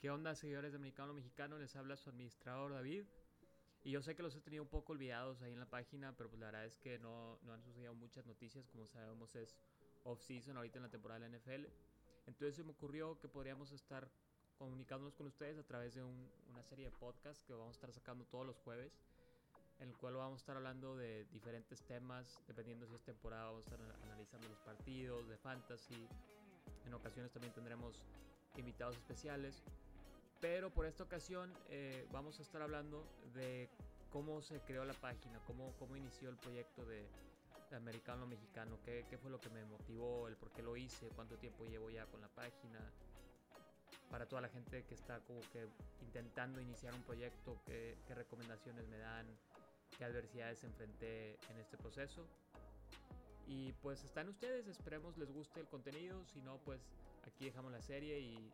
¿Qué onda, seguidores de Americano Mexicano? Les habla su administrador David. Y yo sé que los he tenido un poco olvidados ahí en la página, pero pues la verdad es que no, no han sucedido muchas noticias. Como sabemos, es off-season ahorita en la temporada de la NFL. Entonces se me ocurrió que podríamos estar comunicándonos con ustedes a través de una serie de podcasts que vamos a estar sacando todos los jueves, en el cual vamos a estar hablando de diferentes temas, dependiendo si es temporada, vamos a estar analizando los partidos de fantasy. En ocasiones también tendremos invitados especiales. Pero por esta ocasión eh, vamos a estar hablando de cómo se creó la página, cómo, cómo inició el proyecto de, americano mexicano, qué, qué, fue lo que me motivó, el por qué lo hice, cuánto tiempo llevo ya con la página. Para toda la gente que está como que intentando iniciar un proyecto, qué, qué recomendaciones me dan, qué adversidades enfrenté en este proceso. Y pues están ustedes, esperemos les guste el contenido, si no pues aquí dejamos la serie y,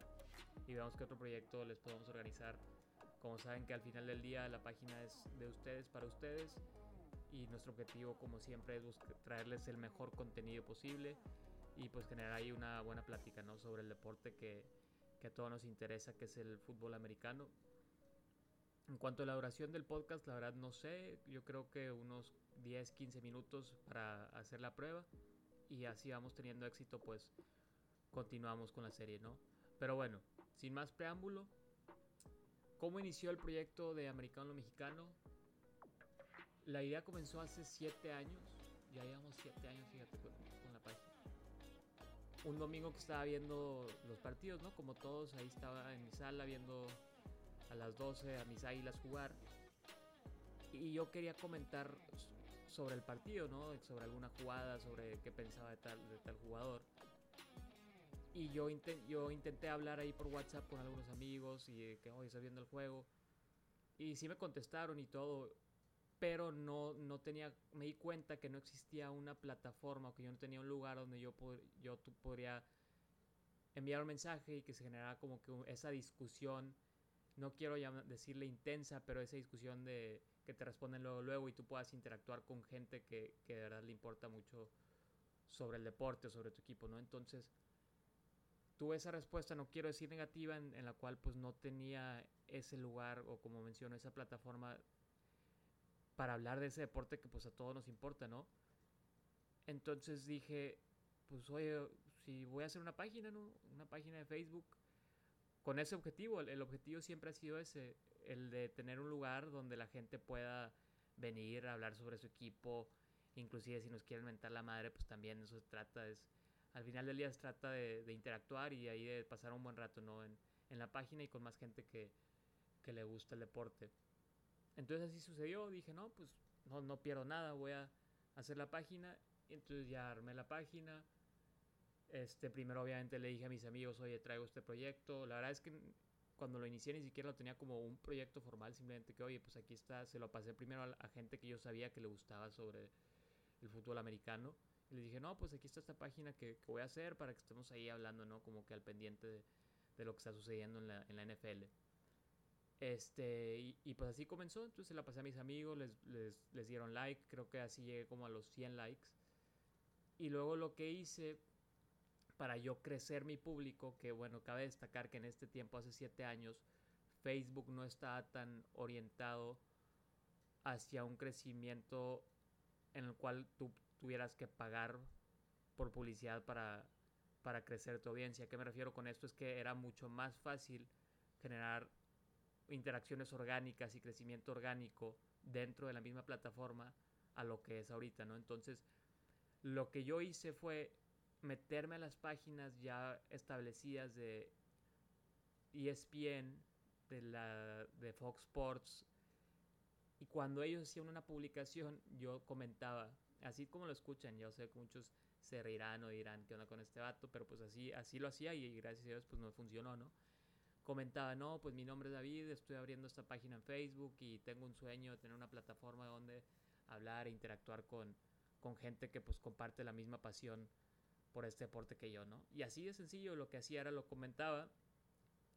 y veamos qué otro proyecto les podemos organizar. Como saben que al final del día la página es de ustedes para ustedes y nuestro objetivo como siempre es traerles el mejor contenido posible y pues generar ahí una buena plática ¿no? sobre el deporte que, que a todos nos interesa que es el fútbol americano. En cuanto a la duración del podcast, la verdad no sé, yo creo que unos 10, 15 minutos para hacer la prueba y así vamos teniendo éxito pues continuamos con la serie, ¿no? Pero bueno, sin más preámbulo, ¿cómo inició el proyecto de Americano Mexicano? La idea comenzó hace 7 años, ya llevamos 7 años, fíjate, con, la página. Un domingo que estaba viendo los partidos, ¿no? Como todos, ahí estaba en mi sala viendo a las 12 a mis águilas jugar. Y yo quería comentar sobre el partido, ¿no? Sobre alguna jugada, sobre qué pensaba de tal, de tal jugador. Y yo, yo intenté hablar ahí por WhatsApp con algunos amigos y que hoy está viendo el juego. Y sí me contestaron y todo, pero no, no tenía, me di cuenta que no existía una plataforma o que yo no tenía un lugar donde yo, yo podría enviar un mensaje y que se generara como que esa discusión no quiero decirle intensa, pero esa discusión de que te responden luego, luego y tú puedas interactuar con gente que, que de verdad le importa mucho sobre el deporte o sobre tu equipo, ¿no? Entonces, tuve esa respuesta, no quiero decir negativa, en, la cual pues no tenía ese lugar o como menciono, esa plataforma para hablar de ese deporte que pues a todos nos importa, ¿no? Entonces dije, pues oye, si voy a hacer una página, ¿no? Una página de Facebook con ese objetivo. El, objetivo siempre ha sido ese, el de tener un lugar donde la gente pueda venir a hablar sobre su equipo, inclusive si nos quieren mentar la madre, pues también eso se trata, es, al final del día se trata de, interactuar y ahí de pasar un buen rato, ¿no? En, en la página y con más gente que, que, le gusta el deporte. Entonces así sucedió, dije, no, pues no, no pierdo nada, voy a hacer la página, y entonces ya armé la página, este, primero obviamente le dije a mis amigos, oye, traigo este proyecto. La verdad es que cuando lo inicié ni siquiera lo tenía como un proyecto formal, simplemente que, oye, pues aquí está, se lo pasé primero a, gente que yo sabía que le gustaba sobre el fútbol americano. Y le dije, no, pues aquí está esta página que, voy a hacer para que estemos ahí hablando, ¿no? Como que al pendiente de, lo que está sucediendo en la, en la NFL. Este, y, pues así comenzó, entonces la pasé a mis amigos, les, les, les dieron like, creo que así llegué como a los 100 likes. Y luego lo que hice para yo crecer mi público, que bueno, cabe destacar que en este tiempo, hace siete años, Facebook no estaba tan orientado hacia un crecimiento en el cual tú tuvieras que pagar por publicidad para, para crecer tu audiencia. ¿A qué me refiero con esto? Es que era mucho más fácil generar interacciones orgánicas y crecimiento orgánico dentro de la misma plataforma a lo que es ahorita, ¿no? Entonces, lo que yo hice fue meterme a las páginas ya establecidas de ESPN, de, la, de Fox Sports, y cuando ellos hacían una publicación, yo comentaba, así como lo escuchan, yo sé que muchos se reirán o dirán qué onda con este vato, pero pues así, así lo hacía y gracias a Dios pues no funcionó, ¿no? Comentaba, no, pues mi nombre es David, estoy abriendo esta página en Facebook y tengo un sueño de tener una plataforma donde hablar e interactuar con, con gente que pues comparte la misma pasión por este deporte que yo, ¿no? Y así de sencillo, lo que hacía era lo comentaba,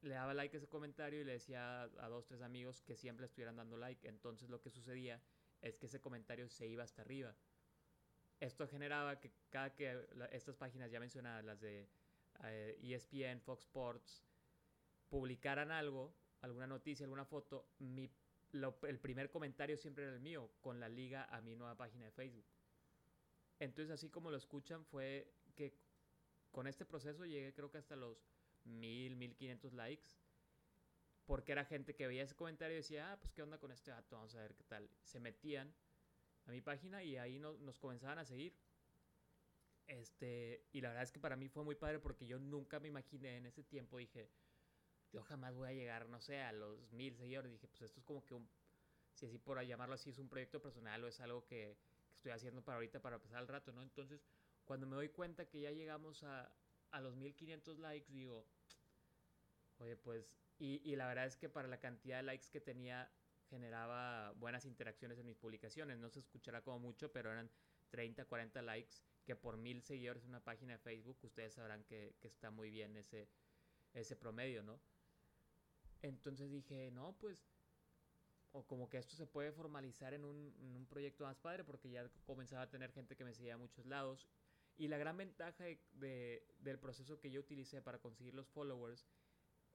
le daba like a ese comentario y le decía a dos, tres amigos que siempre estuvieran dando like. Entonces lo que sucedía es que ese comentario se iba hasta arriba. Esto generaba que cada que estas páginas ya mencionadas, las de ESPN, eh, e Fox Sports, publicaran algo, alguna noticia, alguna foto, mi, el primer comentario siempre era el mío, con la liga a mi nueva página de Facebook. Entonces, así como lo escuchan, fue que con este proceso llegué creo que hasta los mil, mil quinientos likes. Porque era gente que veía ese comentario y decía, ah, pues qué onda con este dato, vamos a ver qué tal. Se metían a mi página y ahí nos comenzaban a seguir. Este, y la verdad es que para mí fue muy padre porque yo nunca me imaginé en ese tiempo, dije, yo jamás voy a llegar, no sé, a los mil seguidores. Dije, pues esto es como que un, si así por llamarlo así, es un proyecto personal o es algo que, estoy haciendo para ahorita, para pasar el rato, ¿no? Entonces, cuando me doy cuenta que ya llegamos a, a los 1500 likes, digo, oye, pues, y, y la verdad es que para la cantidad de likes que tenía, generaba buenas interacciones en mis publicaciones. No se escuchará como mucho, pero eran 30, 40 likes, que por mil seguidores en una página de Facebook, ustedes sabrán que, está muy bien ese, ese promedio, ¿no? Entonces dije, no, pues, o como que esto se puede formalizar en un, un, proyecto más padre, porque ya comenzaba a tener gente que me seguía a muchos lados. Y la gran ventaja de, del proceso que yo utilicé para conseguir los followers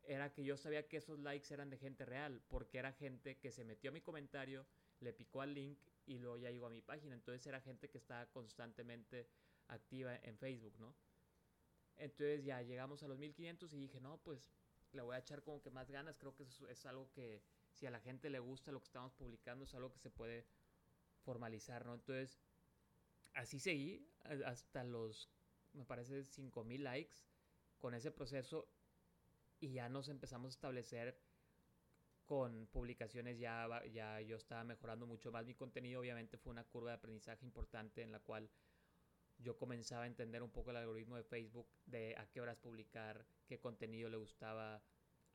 era que yo sabía que esos likes eran de gente real, porque era gente que se metió a mi comentario, le picó al link y luego ya llegó a mi página. Entonces era gente que estaba constantemente activa en Facebook, ¿no? Entonces ya llegamos a los 1500 y dije, no, pues le voy a echar como que más ganas. Creo que es, es algo que si a la gente le gusta lo que estamos publicando, es algo que se puede formalizar, ¿no? Entonces, así seguí hasta los, me parece, 5000 likes con ese proceso y ya nos empezamos a establecer con publicaciones ya, ya yo estaba mejorando mucho más mi contenido. Obviamente fue una curva de aprendizaje importante en la cual yo comenzaba a entender un poco el algoritmo de Facebook de a qué horas publicar, qué contenido le gustaba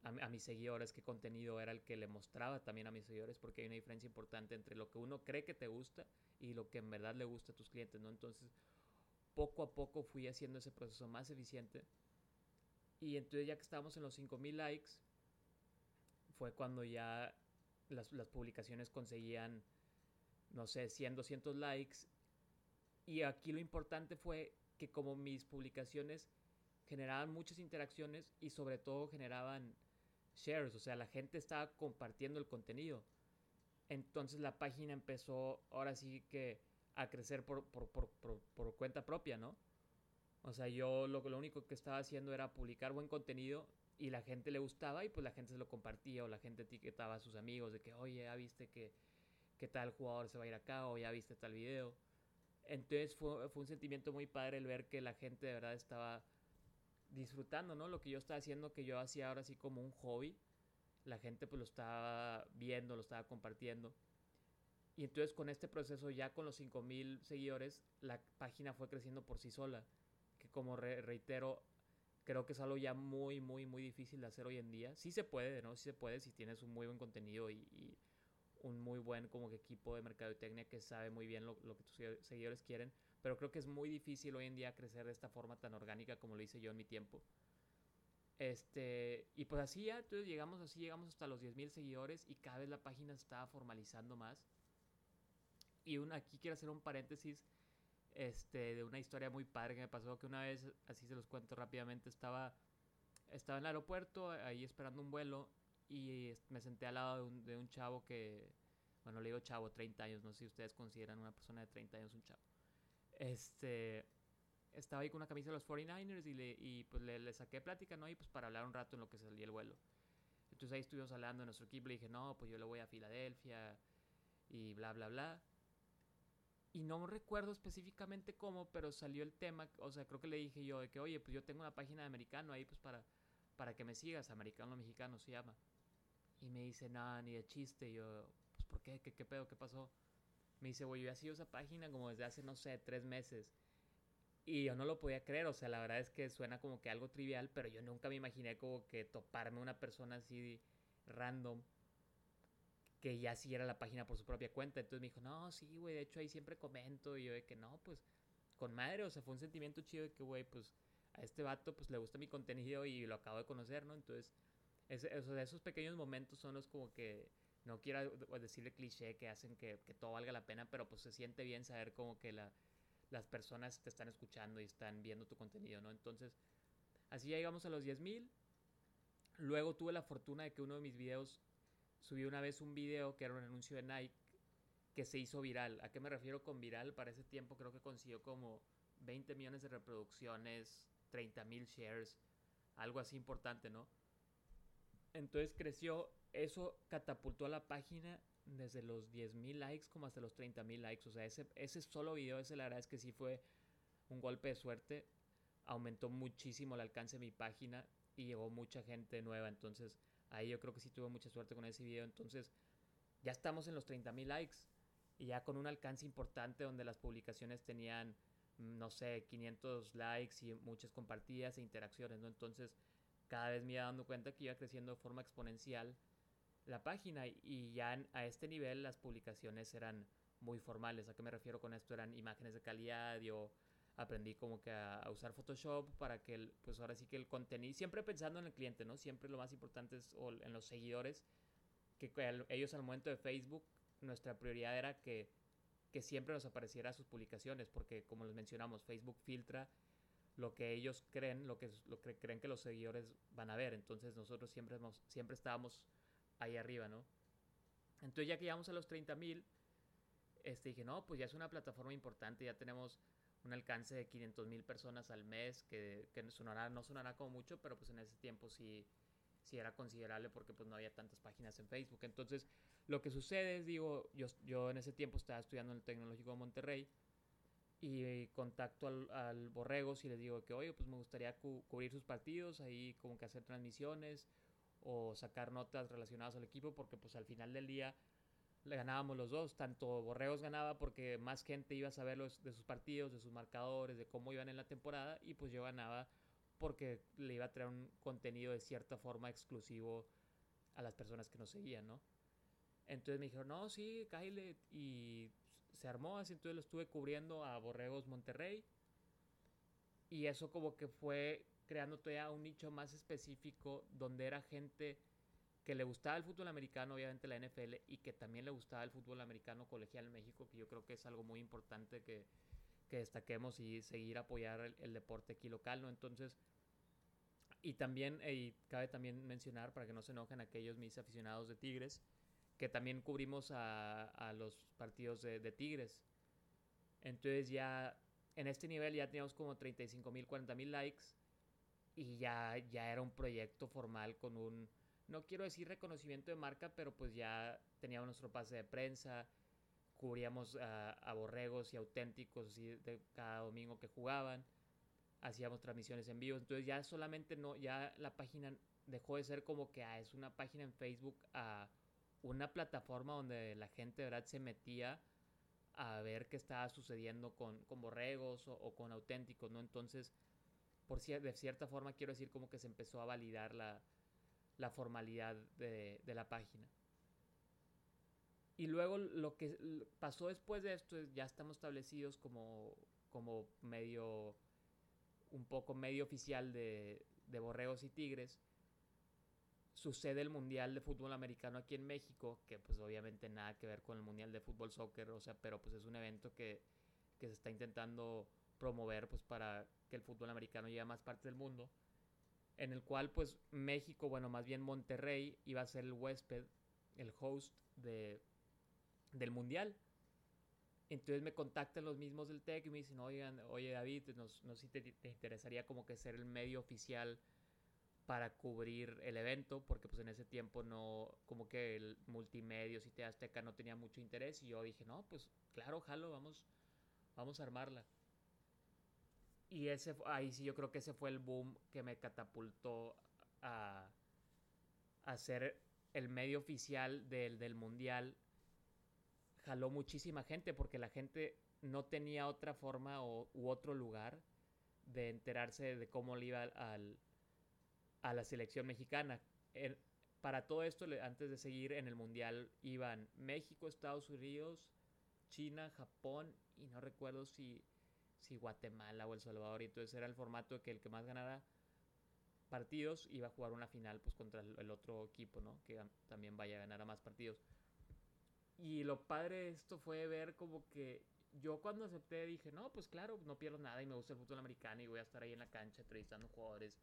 a, a, mis seguidores, qué contenido era el que le mostraba también a mis seguidores, porque hay una diferencia importante entre lo que uno cree que te gusta y lo que en verdad le gusta a tus clientes, ¿no? Entonces, poco a poco fui haciendo ese proceso más eficiente. Y entonces ya que estábamos en los 5000 likes, fue cuando ya las, publicaciones conseguían, no sé, 100, 200 likes y aquí lo importante fue que como mis publicaciones generaban muchas interacciones y sobre todo generaban shares, o sea, la gente estaba compartiendo el contenido. Entonces la página empezó ahora sí que a crecer por, por, por cuenta propia, ¿no? O sea, yo lo, lo único que estaba haciendo era publicar buen contenido y la gente le gustaba y pues la gente se lo compartía o la gente etiquetaba a sus amigos de que, oye, ya viste que, que tal jugador se va a ir acá o ya viste tal video. Entonces fue, fue, un sentimiento muy padre el ver que la gente de verdad estaba disfrutando, ¿no? Lo que yo estaba haciendo, que yo hacía ahora así como un hobby. La gente pues lo estaba viendo, lo estaba compartiendo. Y entonces con este proceso, ya con los 5000 seguidores, la página fue creciendo por sí sola. Como re reitero, creo que es algo ya muy, muy, muy difícil de hacer hoy en día. Sí se puede, ¿no? Sí se puede si tienes un muy buen contenido y, y un muy buen como que equipo de mercadotecnia que sabe muy bien lo, lo, que tus seguidores quieren, pero creo que es muy difícil hoy en día crecer de esta forma tan orgánica como lo hice yo en mi tiempo. Este, y pues así ya, entonces llegamos así, llegamos hasta los 10.000 seguidores y cada vez la página estaba formalizando más. Y una, aquí quiero hacer un paréntesis este, de una historia muy padre que me pasó, que una vez, así se los cuento rápidamente, estaba, estaba en el aeropuerto, ahí esperando un vuelo, y me senté al lado de un, de un, chavo que, bueno, le digo chavo, 30 años, no sé si ustedes consideran una persona de 30 años un chavo. Este, estaba ahí con una camisa de los 49ers y, le, y pues le, saqué plática, ¿no? Y pues para hablar un rato en lo que salía el vuelo. Entonces ahí estuvimos hablando de nuestro equipo, le dije, no, pues yo le voy a Filadelfia y bla, bla, bla. Y no recuerdo específicamente cómo, pero salió el tema, o sea, creo que le dije yo de que, oye, pues yo tengo una página de americano ahí, pues para, para que me sigas, americano mexicano se llama. Y me dice, nada, ni de chiste. Yo, pues, ¿por qué? ¿Qué, qué pedo? ¿Qué pasó? Me dice, güey, yo he sido esa página como desde hace, no sé, tres meses. Y yo no lo podía creer, o sea, la verdad es que suena como que algo trivial, pero yo nunca me imaginé como que toparme una persona así random que ya siguiera la página por su propia cuenta. Entonces me dijo, no, sí, güey, de hecho ahí siempre comento. Y yo de que no, pues, con madre, o sea, fue un sentimiento chido de que, güey, pues, a este vato, pues, le gusta mi contenido y lo acabo de conocer, ¿no? Entonces, es, esos, pequeños momentos son los como que, no quiero decirle cliché que hacen que, que, todo valga la pena, pero pues se siente bien saber como que la, las personas te están escuchando y están viendo tu contenido, ¿no? Entonces, así ya llegamos a los 10.000. Luego tuve la fortuna de que uno de mis videos, subí una vez un video que era un anuncio de Nike que se hizo viral. ¿A qué me refiero con viral? Para ese tiempo creo que consiguió como 20 millones de reproducciones, 30 mil shares, algo así importante, ¿no? Entonces creció, eso catapultó a la página desde los 10 mil likes como hasta los 30 mil likes. O sea, ese, ese solo video, ese la verdad es que sí fue un golpe de suerte. Aumentó muchísimo el alcance de mi página y llegó mucha gente nueva. Entonces, ahí yo creo que sí tuve mucha suerte con ese video. Entonces, ya estamos en los 30 mil likes y ya con un alcance importante donde las publicaciones tenían, mm, no sé, 500 likes y muchas compartidas e interacciones, ¿no? Entonces, cada vez me iba dando cuenta que iba creciendo de forma exponencial la página y ya a este nivel las publicaciones eran muy formales. ¿A qué me refiero con esto? Eran imágenes de calidad, yo aprendí como que a, usar Photoshop para que, el, pues ahora sí que el contenido, siempre pensando en el cliente, ¿no? Siempre lo más importante es en los seguidores, que ellos al momento de Facebook, nuestra prioridad era que, que siempre nos apareciera sus publicaciones, porque como les mencionamos, Facebook filtra lo que ellos creen, lo que, lo que creen que los seguidores van a ver. Entonces nosotros siempre, siempre estábamos ahí arriba, ¿no? Entonces ya que llegamos a los 30 mil, este, dije, no, pues ya es una plataforma importante, ya tenemos un alcance de 500 mil personas al mes, que, que sonará, no sonará como mucho, pero pues en ese tiempo sí, sí era considerable porque pues no había tantas páginas en Facebook. Entonces lo que sucede es, digo, yo, yo en ese tiempo estaba estudiando en el Tecnológico de Monterrey y contacto al, al Borregos y les digo que, oye, pues me gustaría cubrir sus partidos, ahí como que hacer transmisiones o sacar notas relacionadas al equipo porque pues al final del día le ganábamos los dos, tanto Borregos ganaba porque más gente iba a saber de sus partidos, de sus marcadores, de cómo iban en la temporada y pues yo ganaba porque le iba a traer un contenido de cierta forma exclusivo a las personas que nos seguían, ¿no? Entonces me dijeron, no, sí, Kyle, y se armó así, entonces lo estuve cubriendo a Borregos Monterrey y eso como que fue creando todavía un nicho más específico donde era gente que le gustaba el fútbol americano, obviamente la NFL, y que también le gustaba el fútbol americano colegial en México, que yo creo que es algo muy importante que, que destaquemos y seguir apoyar el, deporte aquí local, ¿no? Entonces, y también, y cabe también mencionar, para que no se enojen aquellos mis aficionados de Tigres, que también cubrimos a, a los partidos de, de Tigres. Entonces ya en este nivel ya teníamos como 35 mil, 40 mil likes y ya, ya era un proyecto formal con un, no quiero decir reconocimiento de marca, pero pues ya teníamos nuestro pase de prensa, cubríamos a, borregos y auténticos así de cada domingo que jugaban, hacíamos transmisiones en vivo, entonces ya solamente no, ya la página dejó de ser como que ah, es una página en Facebook a una plataforma donde la gente de verdad se metía a ver qué estaba sucediendo con, con borregos o, o, con auténticos, ¿no? Entonces por de cierta forma quiero decir como que se empezó a validar la, la formalidad de, de, la página. Y luego lo que pasó después de esto es ya estamos establecidos como, como medio, un poco medio oficial de, de Borregos y Tigres. Sucede el Mundial de Fútbol Americano aquí en México, que pues obviamente nada que ver con el Mundial de Fútbol Soccer, o sea, pero pues es un evento que, que se está intentando promover pues para que el fútbol americano llegue a más partes del mundo, en el cual pues México, bueno, más bien Monterrey iba a ser el huésped, el host de, del mundial. Entonces me contactan los mismos del TEC y me dicen, oigan, oye David, nos, no sé si te, interesaría como que ser el medio oficial para cubrir el evento, porque pues en ese tiempo no, como que el multimedia, te Azteca no tenía mucho interés y yo dije, no, pues claro, jalo, vamos, vamos a armarla. Y ese, ahí sí yo creo que ese fue el boom que me catapultó a, ser el medio oficial del, del mundial. Jaló muchísima gente porque la gente no tenía otra forma o, u otro lugar de enterarse de cómo le iba al, a la selección mexicana. para todo esto, antes de seguir en el Mundial, iban México, Estados Unidos, China, Japón y no recuerdo si si Guatemala o El Salvador. Y entonces era el formato de que el que más ganara partidos iba a jugar una final pues contra el, otro equipo, ¿no? Que también vaya a ganar a más partidos. Y lo padre de esto fue ver como que yo cuando acepté dije, no, pues claro, no pierdo nada y me gusta el fútbol americano y voy a estar ahí en la cancha entrevistando jugadores.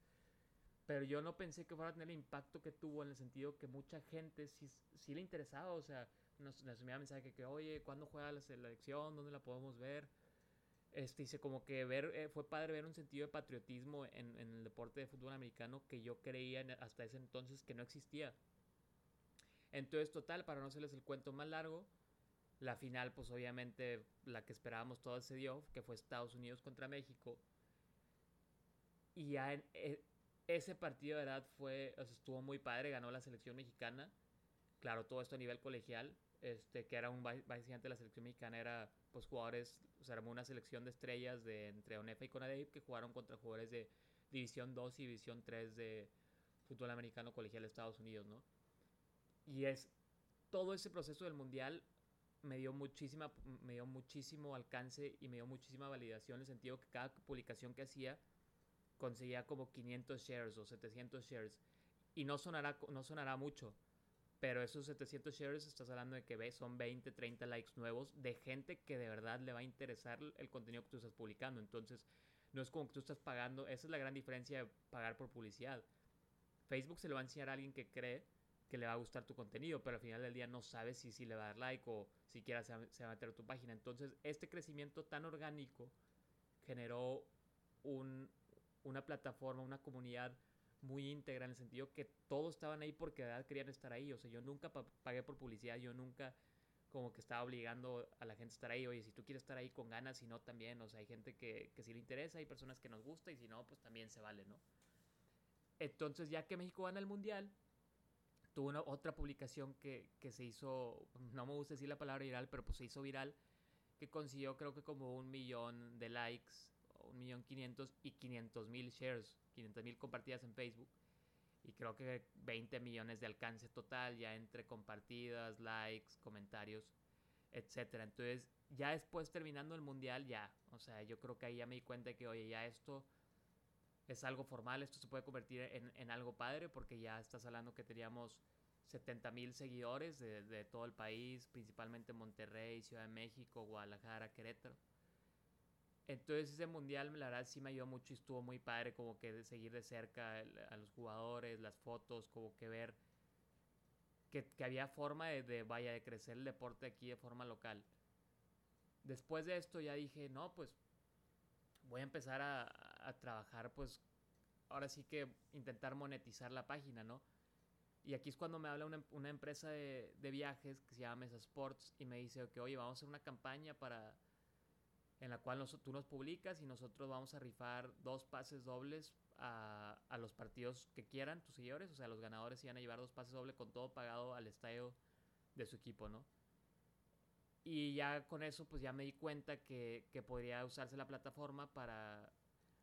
pero yo no pensé que fuera a tener el impacto que tuvo en el sentido que mucha gente sí, sí le interesaba, o sea, nos, nos enviaba mensaje que, oye, ¿cuándo juega la selección? ¿Dónde la podemos ver? Este, dice como que ver, eh, fue padre ver un sentido de patriotismo en, en, el deporte de fútbol americano que yo creía hasta ese entonces que no existía. Entonces, total, para no hacerles el cuento más largo, la final, pues obviamente la que esperábamos todos se dio, que fue Estados Unidos contra México. Y ya en, eh, ese partido de verdad fue, estuvo muy padre, ganó la selección mexicana. Claro, todo esto a nivel colegial, este, que era un básicamente la selección mexicana era pues jugadores, o sea, armó una selección de estrellas de entre ONEFA y CONADEIP que jugaron contra jugadores de División 2 y División 3 de fútbol americano colegial de Estados Unidos, ¿no? Y es todo ese proceso del mundial me dio muchísima me dio muchísimo alcance y me dio muchísima validación en el sentido que cada publicación que hacía conseguía como 500 shares o 700 shares. Y no sonará, no sonará mucho, pero esos 700 shares estás hablando de que son 20, 30 likes nuevos de gente que de verdad le va a interesar el contenido que tú estás publicando. Entonces, no es como que tú estás pagando, esa es la gran diferencia de pagar por publicidad. Facebook se lo va a enseñar a alguien que cree que le va a gustar tu contenido, pero al final del día no sabes si, si le va a dar like o siquiera se va, se va a meter a tu página. Entonces, este crecimiento tan orgánico generó un, una plataforma, una comunidad muy íntegra en el sentido que todos estaban ahí porque de verdad querían estar ahí. O sea, yo nunca pagué por publicidad, yo nunca como que estaba obligando a la gente a estar ahí. Oye, si tú quieres estar ahí con ganas, si no también. O sea, hay gente que, que sí le interesa, hay personas que nos gusta y si no, pues también se vale, ¿no? Entonces, ya que México gana el mundial, tuvo una, otra publicación que, que se hizo, no me gusta decir la palabra viral, pero pues se hizo viral, que consiguió creo que como un millón de likes un millón quinientos y 500 mil shares, 500 mil compartidas en Facebook. Y creo que 20 millones de alcance total ya entre compartidas, likes, comentarios, etcétera. Entonces, ya después terminando el mundial, ya. O sea, yo creo que ahí ya me di cuenta que, oye, ya esto es algo formal, esto se puede convertir en, en algo padre, porque ya estás hablando que teníamos 70 mil seguidores de, de, todo el país, principalmente Monterrey, Ciudad de México, Guadalajara, Querétaro. Entonces ese mundial la verdad sí me ayudó mucho y estuvo muy padre como que de seguir de cerca a los jugadores, las fotos, como que ver que, que había forma de, de, vaya, de crecer el deporte aquí de forma local. Después de esto ya dije, no, pues voy a empezar a, a trabajar, pues ahora sí que intentar monetizar la página, ¿no? Y aquí es cuando me habla una, una empresa de, de, viajes que se llama Mesa Sports y me dice que, oye, vamos a hacer una campaña para en la cual nos, tú nos publicas y nosotros vamos a rifar dos pases dobles a, a, los partidos que quieran tus seguidores. O sea, los ganadores iban a llevar dos pases dobles con todo pagado al estadio de su equipo, ¿no? Y ya con eso, pues ya me di cuenta que, que podría usarse la plataforma para,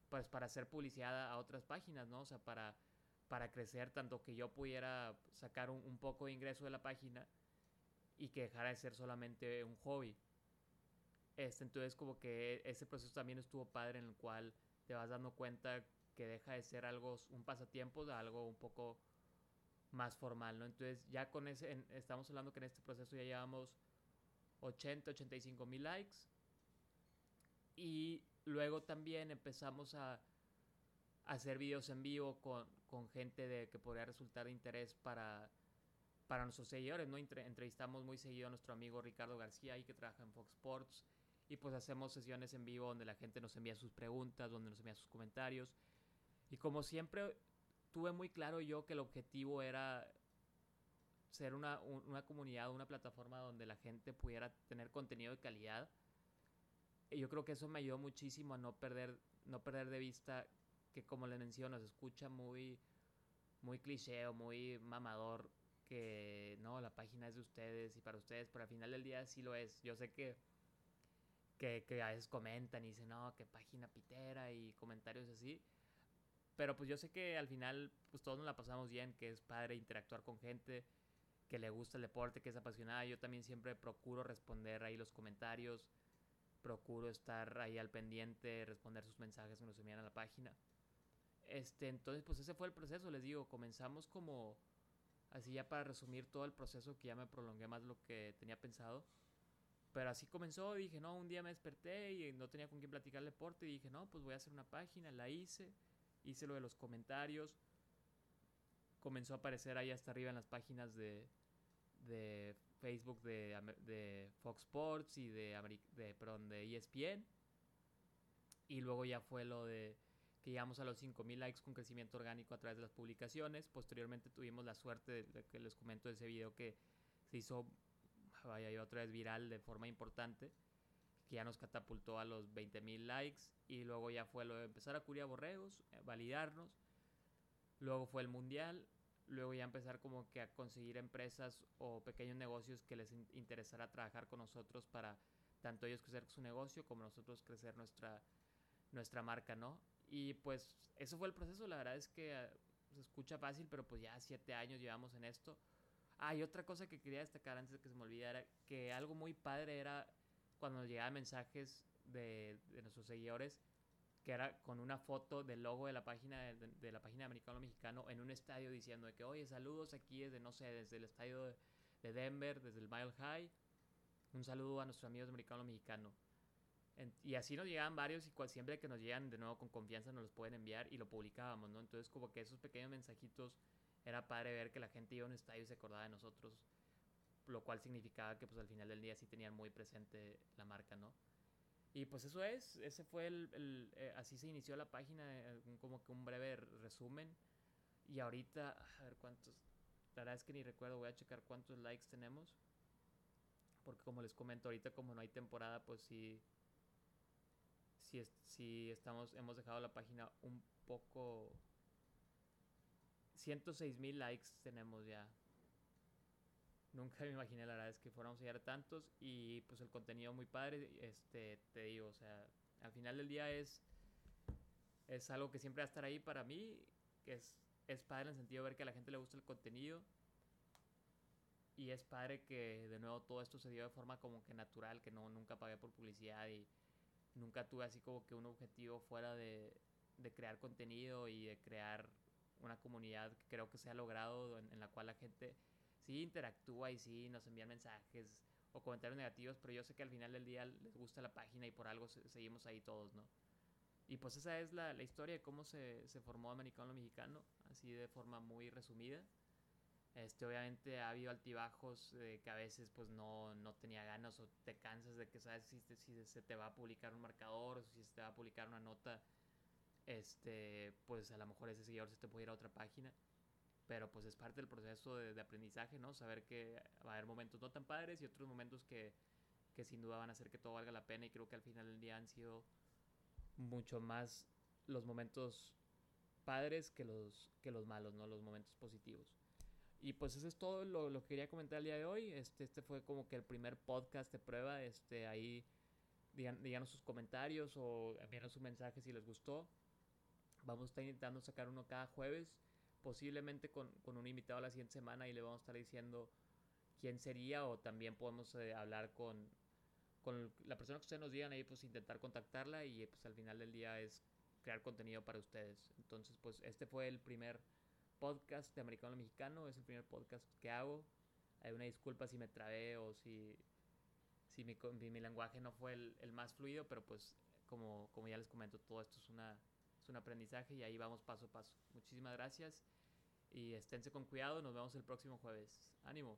pues, para hacer publicidad a otras páginas, ¿no? O sea, para, para crecer tanto que yo pudiera sacar un, un poco de ingreso de la página y que dejara de ser solamente un hobby. Entonces como que ese proceso también estuvo padre en el cual te vas dando cuenta que deja de ser algo, un pasatiempo, de algo un poco más formal, ¿no? Entonces ya con ese, estamos hablando que en este proceso ya llevamos 80, 85 mil likes y luego también empezamos a, hacer videos en vivo con, con gente de, que podría resultar de interés para, para nuestros seguidores, ¿no? Entre, entrevistamos muy seguido a nuestro amigo Ricardo García ahí que trabaja en Fox Sports y pues hacemos sesiones en vivo donde la gente nos envía sus preguntas, donde nos envía sus comentarios. Y como siempre tuve muy claro yo que el objetivo era ser una, una comunidad, una plataforma donde la gente pudiera tener contenido de calidad. Y yo creo que eso me ayudó muchísimo a no perder, no perder de vista que como les menciono, se escucha muy, muy cliché o muy mamador que no, la página es de ustedes y para ustedes, pero al final del día sí lo es. Yo sé que que, que, a veces comentan y dicen, no, qué página pitera y comentarios así. Pero pues yo sé que al final pues todos nos la pasamos bien, que es padre interactuar con gente que le gusta el deporte, que es apasionada. Yo también siempre procuro responder ahí los comentarios, procuro estar ahí al pendiente, responder sus mensajes que nos envían a la página. Este, entonces pues ese fue el proceso, les digo, comenzamos como así ya para resumir todo el proceso que ya me prolongué más de lo que tenía pensado pero así comenzó, dije, no, un día me desperté y no tenía con quién platicar el deporte dije, no, pues voy a hacer una página, la hice, hice lo de los comentarios, comenzó a aparecer ahí hasta arriba en las páginas de, de Facebook de, de Fox Sports y de, de, perdón, de ESPN. Y luego ya fue lo de que llegamos a los 5000 likes con crecimiento orgánico a través de las publicaciones. Posteriormente tuvimos la suerte de, que les comento ese video que se hizo, vaya, otra vez viral de forma importante, que ya nos catapultó a los 20000 likes. Y luego ya fue lo de empezar a cubrir a borregos, eh, validarnos. Luego fue el mundial. Luego ya empezar como que a conseguir empresas o pequeños negocios que les interesara trabajar con nosotros para tanto ellos crecer su negocio como nosotros crecer nuestra, nuestra marca, ¿no? Y pues eso fue el proceso, la verdad es que ah, se escucha fácil, pero pues ya siete años llevamos en esto. Ah, otra cosa que quería destacar antes de que se me olvidara, que algo muy padre era cuando nos llegaban mensajes de, de nuestros seguidores, que era con una foto del logo de la página de, la página de Americano Mexicano en un estadio diciendo de que, oye, saludos aquí desde, no sé, desde el estadio de, de Denver, desde el Mile High. Un saludo a nuestros amigos de Americano Mexicano y así nos llegaban varios y cual, siempre que nos llegan de nuevo con confianza nos los pueden enviar y lo publicábamos, ¿no? Entonces como que esos pequeños mensajitos era padre ver que la gente iba a un estadio y se acordaba de nosotros, lo cual significaba que pues al final del día sí tenían muy presente la marca, ¿no? Y pues eso es, ese fue el, eh, así se inició la página, eh, como que un breve resumen. Y ahorita, a ver cuántos, la verdad es que ni recuerdo, voy a checar cuántos likes tenemos. Porque como les comento, ahorita como no hay temporada, pues sí, si, si estamos, hemos dejado la página un poco... 106 mil likes tenemos ya. Nunca me imaginé la verdad es que fuéramos a llegar a tantos y pues el contenido muy padre, este, te digo, o sea, al final del día es, es algo que siempre va a estar ahí para mí, que es, es padre en el sentido de ver que a la gente le gusta el contenido y es padre que de nuevo todo esto se dio de forma como que natural, que no nunca pagué por publicidad y nunca tuve así como que un objetivo fuera de, crear contenido y de crear una comunidad que creo que se ha logrado en, la cual la gente sí interactúa y sí nos envía mensajes o comentarios negativos, pero yo sé que al final del día les gusta la página y por algo seguimos ahí todos, ¿no? Y pues esa es la, historia de cómo se, se formó Americano Mexicano, así de forma muy resumida. Este, obviamente ha habido altibajos que a veces pues no, no, tenía ganas o te cansas de que sabes si, si, se te va a publicar un marcador o si se te va a publicar una nota, este, pues a lo mejor ese seguidor se te puede ir a otra página. Pero pues es parte del proceso de, aprendizaje, ¿no? Saber que va a haber momentos no tan padres y otros momentos que, que sin duda van a hacer que todo valga la pena y creo que al final del día han sido mucho más los momentos padres que los, que los malos, ¿no? Los momentos positivos. Y pues eso es todo lo, que quería comentar el día de hoy. Este, este fue como que el primer podcast de prueba. Este, ahí díganos sus comentarios o envíanos su mensaje si les gustó. Vamos a estar intentando sacar uno cada jueves, posiblemente con, un invitado la siguiente semana y le vamos a estar diciendo quién sería o también podemos eh, hablar con, con la persona que ustedes nos digan ahí, pues intentar contactarla y pues al final del día es crear contenido para ustedes. Entonces pues este fue el primer podcast de Americano Mexicano. Es el primer podcast que hago. Hay una disculpa si me trabé o si, si mi, mi, lenguaje no fue el, el, más fluido, pero pues como, como ya les comento, todo esto es, una, es un aprendizaje y ahí vamos paso a paso. Muchísimas gracias y esténse con cuidado. Nos vemos el próximo jueves. Ánimo.